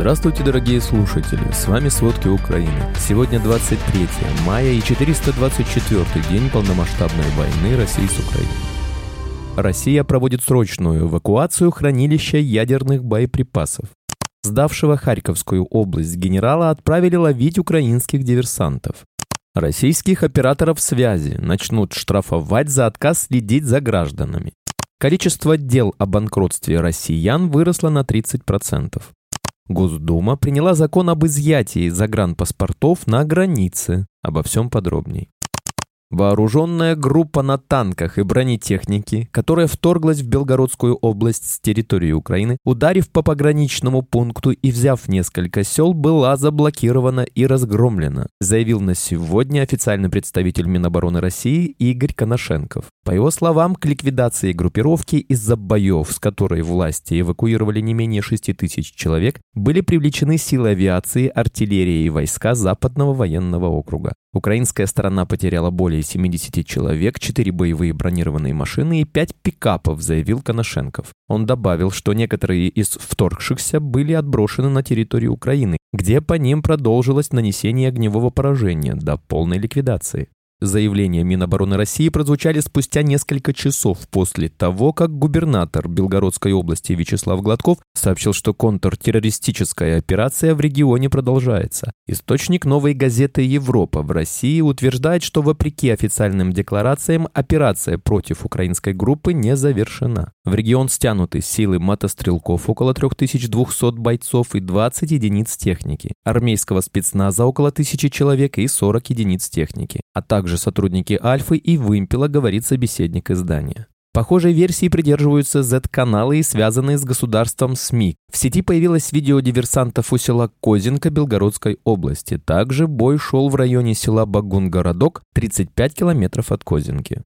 Здравствуйте, дорогие слушатели! С вами «Сводки Украины». Сегодня 23 мая и 424 день полномасштабной войны России с Украиной. Россия проводит срочную эвакуацию хранилища ядерных боеприпасов. Сдавшего Харьковскую область генерала отправили ловить украинских диверсантов. Российских операторов связи начнут штрафовать за отказ следить за гражданами. Количество дел о банкротстве россиян выросло на 30%. Госдума приняла закон об изъятии загранпаспортов на границе. Обо всем подробней. Вооруженная группа на танках и бронетехнике, которая вторглась в Белгородскую область с территории Украины, ударив по пограничному пункту и взяв несколько сел, была заблокирована и разгромлена, заявил на сегодня официальный представитель Минобороны России Игорь Коношенков. По его словам, к ликвидации группировки из-за боев, с которой власти эвакуировали не менее 6 тысяч человек, были привлечены силы авиации, артиллерии и войска Западного военного округа. Украинская сторона потеряла более 70 человек, 4 боевые бронированные машины и 5 пикапов, заявил Коношенков. Он добавил, что некоторые из вторгшихся были отброшены на территорию Украины, где по ним продолжилось нанесение огневого поражения до полной ликвидации. Заявления Минобороны России прозвучали спустя несколько часов после того, как губернатор Белгородской области Вячеслав Гладков сообщил, что контртеррористическая операция в регионе продолжается. Источник новой газеты «Европа» в России утверждает, что вопреки официальным декларациям операция против украинской группы не завершена. В регион стянуты силы мотострелков около 3200 бойцов и 20 единиц техники, армейского спецназа около 1000 человек и 40 единиц техники, а также также сотрудники Альфы и Вымпела, говорит собеседник издания. Похожей версии придерживаются Z-каналы и связанные с государством СМИ. В сети появилось видео диверсантов у села Козинка Белгородской области. Также бой шел в районе села Багун-городок, 35 километров от Козинки.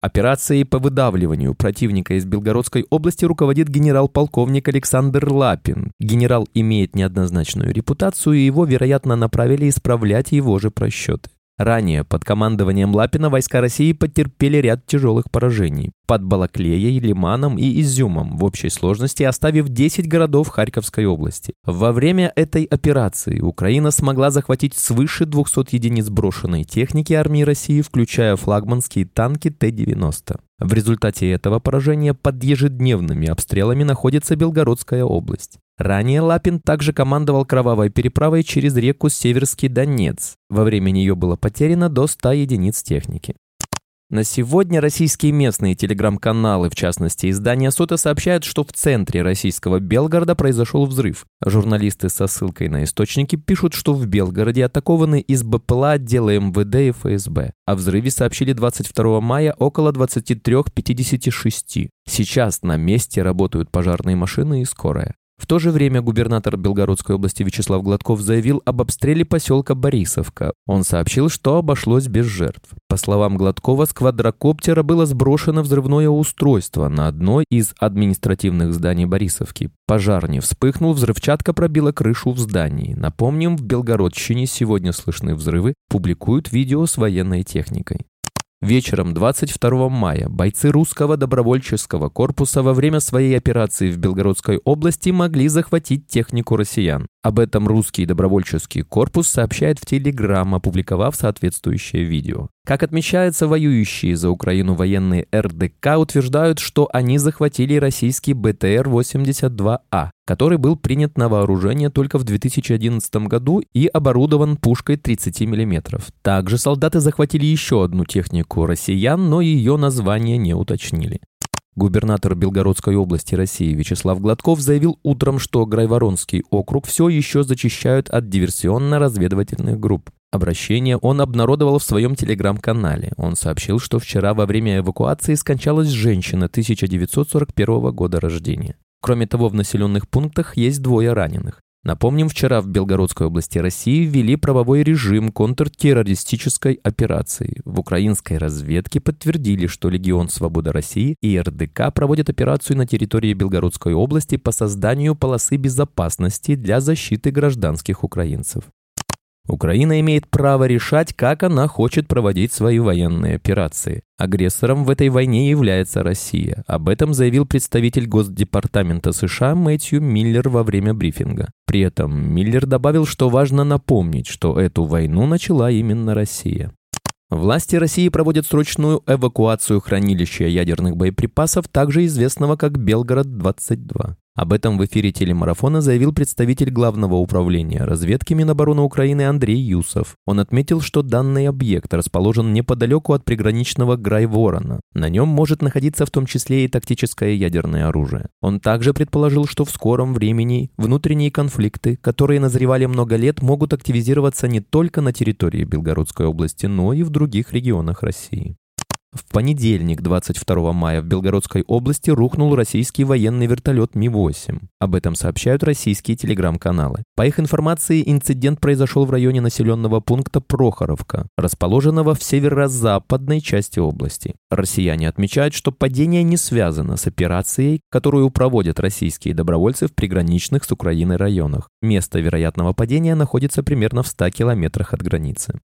Операцией по выдавливанию противника из Белгородской области руководит генерал-полковник Александр Лапин. Генерал имеет неоднозначную репутацию, и его, вероятно, направили исправлять его же просчеты. Ранее под командованием Лапина войска России потерпели ряд тяжелых поражений под Балаклеей, Лиманом и Изюмом, в общей сложности оставив 10 городов Харьковской области. Во время этой операции Украина смогла захватить свыше 200 единиц брошенной техники армии России, включая флагманские танки Т-90. В результате этого поражения под ежедневными обстрелами находится Белгородская область. Ранее Лапин также командовал кровавой переправой через реку Северский Донец. Во время нее было потеряно до 100 единиц техники. На сегодня российские местные телеграм-каналы, в частности издание СОТа, сообщают, что в центре российского Белгорода произошел взрыв. Журналисты со ссылкой на источники пишут, что в Белгороде атакованы из БПЛА отдела МВД и ФСБ. О взрыве сообщили 22 мая около 23.56. Сейчас на месте работают пожарные машины и скорая. В то же время губернатор Белгородской области Вячеслав Гладков заявил об обстреле поселка Борисовка. Он сообщил, что обошлось без жертв. По словам Гладкова, с квадрокоптера было сброшено взрывное устройство на одной из административных зданий Борисовки. Пожар не вспыхнул, взрывчатка пробила крышу в здании. Напомним, в Белгородщине сегодня слышны взрывы, публикуют видео с военной техникой. Вечером 22 мая бойцы русского добровольческого корпуса во время своей операции в Белгородской области могли захватить технику россиян. Об этом русский добровольческий корпус сообщает в Телеграм, опубликовав соответствующее видео. Как отмечается, воюющие за Украину военные РДК утверждают, что они захватили российский БТР-82А, который был принят на вооружение только в 2011 году и оборудован пушкой 30 мм. Также солдаты захватили еще одну технику россиян, но ее название не уточнили. Губернатор Белгородской области России Вячеслав Гладков заявил утром, что Грайворонский округ все еще зачищают от диверсионно-разведывательных групп. Обращение он обнародовал в своем телеграм-канале. Он сообщил, что вчера во время эвакуации скончалась женщина 1941 года рождения. Кроме того, в населенных пунктах есть двое раненых. Напомним, вчера в Белгородской области России ввели правовой режим контртеррористической операции. В украинской разведке подтвердили, что Легион Свобода России и РДК проводят операцию на территории Белгородской области по созданию полосы безопасности для защиты гражданских украинцев. Украина имеет право решать, как она хочет проводить свои военные операции. Агрессором в этой войне является Россия. Об этом заявил представитель Госдепартамента США Мэтью Миллер во время брифинга. При этом Миллер добавил, что важно напомнить, что эту войну начала именно Россия. Власти России проводят срочную эвакуацию хранилища ядерных боеприпасов, также известного как Белгород-22. Об этом в эфире телемарафона заявил представитель Главного управления разведки Минобороны Украины Андрей Юсов. Он отметил, что данный объект расположен неподалеку от приграничного Грайворона. На нем может находиться в том числе и тактическое ядерное оружие. Он также предположил, что в скором времени внутренние конфликты, которые назревали много лет, могут активизироваться не только на территории Белгородской области, но и в других регионах России. В понедельник, 22 мая, в Белгородской области рухнул российский военный вертолет Ми-8. Об этом сообщают российские телеграм-каналы. По их информации, инцидент произошел в районе населенного пункта Прохоровка, расположенного в северо-западной части области. Россияне отмечают, что падение не связано с операцией, которую проводят российские добровольцы в приграничных с Украиной районах. Место вероятного падения находится примерно в 100 километрах от границы.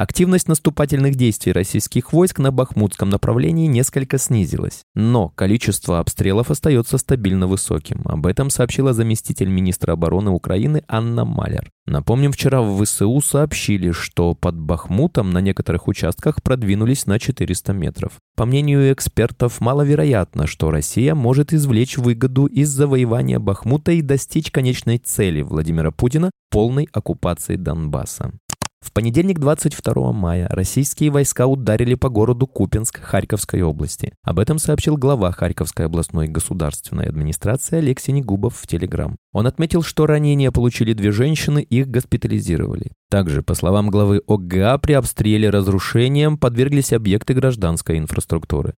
Активность наступательных действий российских войск на Бахмутском направлении несколько снизилась, но количество обстрелов остается стабильно высоким. Об этом сообщила заместитель министра обороны Украины Анна Малер. Напомним, вчера в ВСУ сообщили, что под Бахмутом на некоторых участках продвинулись на 400 метров. По мнению экспертов, маловероятно, что Россия может извлечь выгоду из завоевания Бахмута и достичь конечной цели Владимира Путина – полной оккупации Донбасса. В понедельник 22 мая российские войска ударили по городу Купинск Харьковской области. Об этом сообщил глава Харьковской областной государственной администрации Алексей Негубов в Телеграм. Он отметил, что ранения получили две женщины, их госпитализировали. Также, по словам главы ОГА, при обстреле разрушением подверглись объекты гражданской инфраструктуры.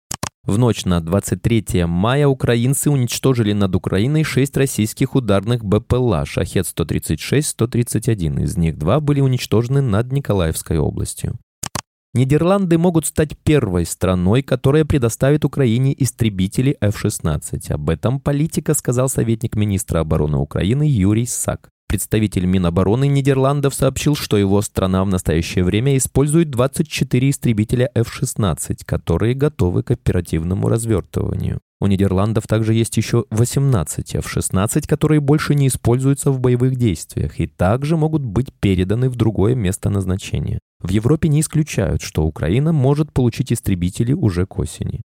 В ночь на 23 мая украинцы уничтожили над Украиной шесть российских ударных БПЛА «Шахет-136-131». Из них два были уничтожены над Николаевской областью. Нидерланды могут стать первой страной, которая предоставит Украине истребители F-16. Об этом политика сказал советник министра обороны Украины Юрий Сак. Представитель Минобороны Нидерландов сообщил, что его страна в настоящее время использует 24 истребителя F-16, которые готовы к оперативному развертыванию. У Нидерландов также есть еще 18 F-16, которые больше не используются в боевых действиях и также могут быть переданы в другое место назначения. В Европе не исключают, что Украина может получить истребители уже к осени.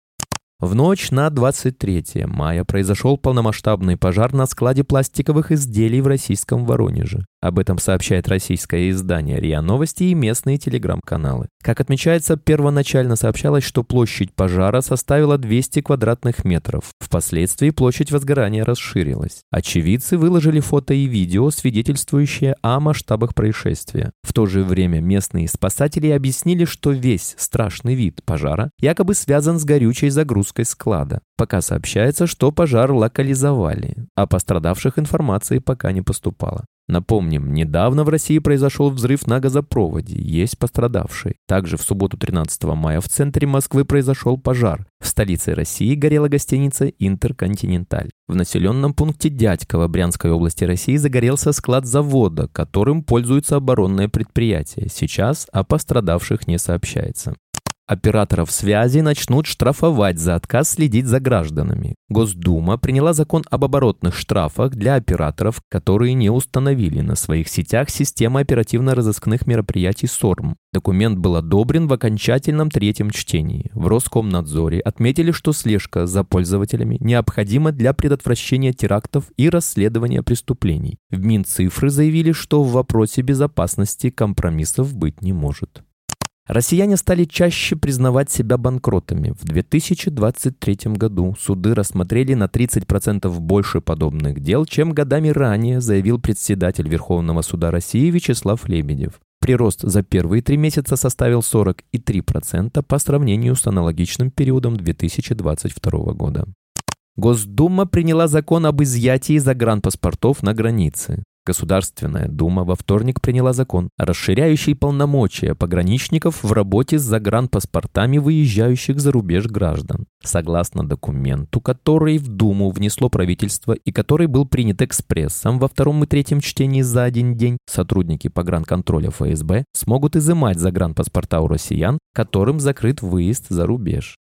В ночь на 23 мая произошел полномасштабный пожар на складе пластиковых изделий в российском Воронеже. Об этом сообщает российское издание РИА Новости и местные телеграм-каналы. Как отмечается, первоначально сообщалось, что площадь пожара составила 200 квадратных метров. Впоследствии площадь возгорания расширилась. Очевидцы выложили фото и видео, свидетельствующие о масштабах происшествия. В то же время местные спасатели объяснили, что весь страшный вид пожара якобы связан с горючей загрузкой склада. Пока сообщается, что пожар локализовали, а пострадавших информации пока не поступало. Напомним, недавно в России произошел взрыв на газопроводе, есть пострадавшие. Также в субботу 13 мая в центре Москвы произошел пожар. В столице России горела гостиница «Интерконтиненталь». В населенном пункте Дядьково Брянской области России загорелся склад завода, которым пользуется оборонное предприятие. Сейчас о пострадавших не сообщается. Операторов связи начнут штрафовать за отказ следить за гражданами. Госдума приняла закон об оборотных штрафах для операторов, которые не установили на своих сетях систему оперативно-розыскных мероприятий СОРМ. Документ был одобрен в окончательном третьем чтении. В Роскомнадзоре отметили, что слежка за пользователями необходима для предотвращения терактов и расследования преступлений. В Минцифры заявили, что в вопросе безопасности компромиссов быть не может. Россияне стали чаще признавать себя банкротами. В 2023 году суды рассмотрели на 30% больше подобных дел, чем годами ранее, заявил председатель Верховного суда России Вячеслав Лебедев. Прирост за первые три месяца составил 43% по сравнению с аналогичным периодом 2022 года. Госдума приняла закон об изъятии загранпаспортов на границе. Государственная Дума во вторник приняла закон, расширяющий полномочия пограничников в работе с загранпаспортами выезжающих за рубеж граждан. Согласно документу, который в Думу внесло правительство и который был принят экспрессом во втором и третьем чтении за один день, сотрудники погранконтроля ФСБ смогут изымать загранпаспорта у россиян, которым закрыт выезд за рубеж.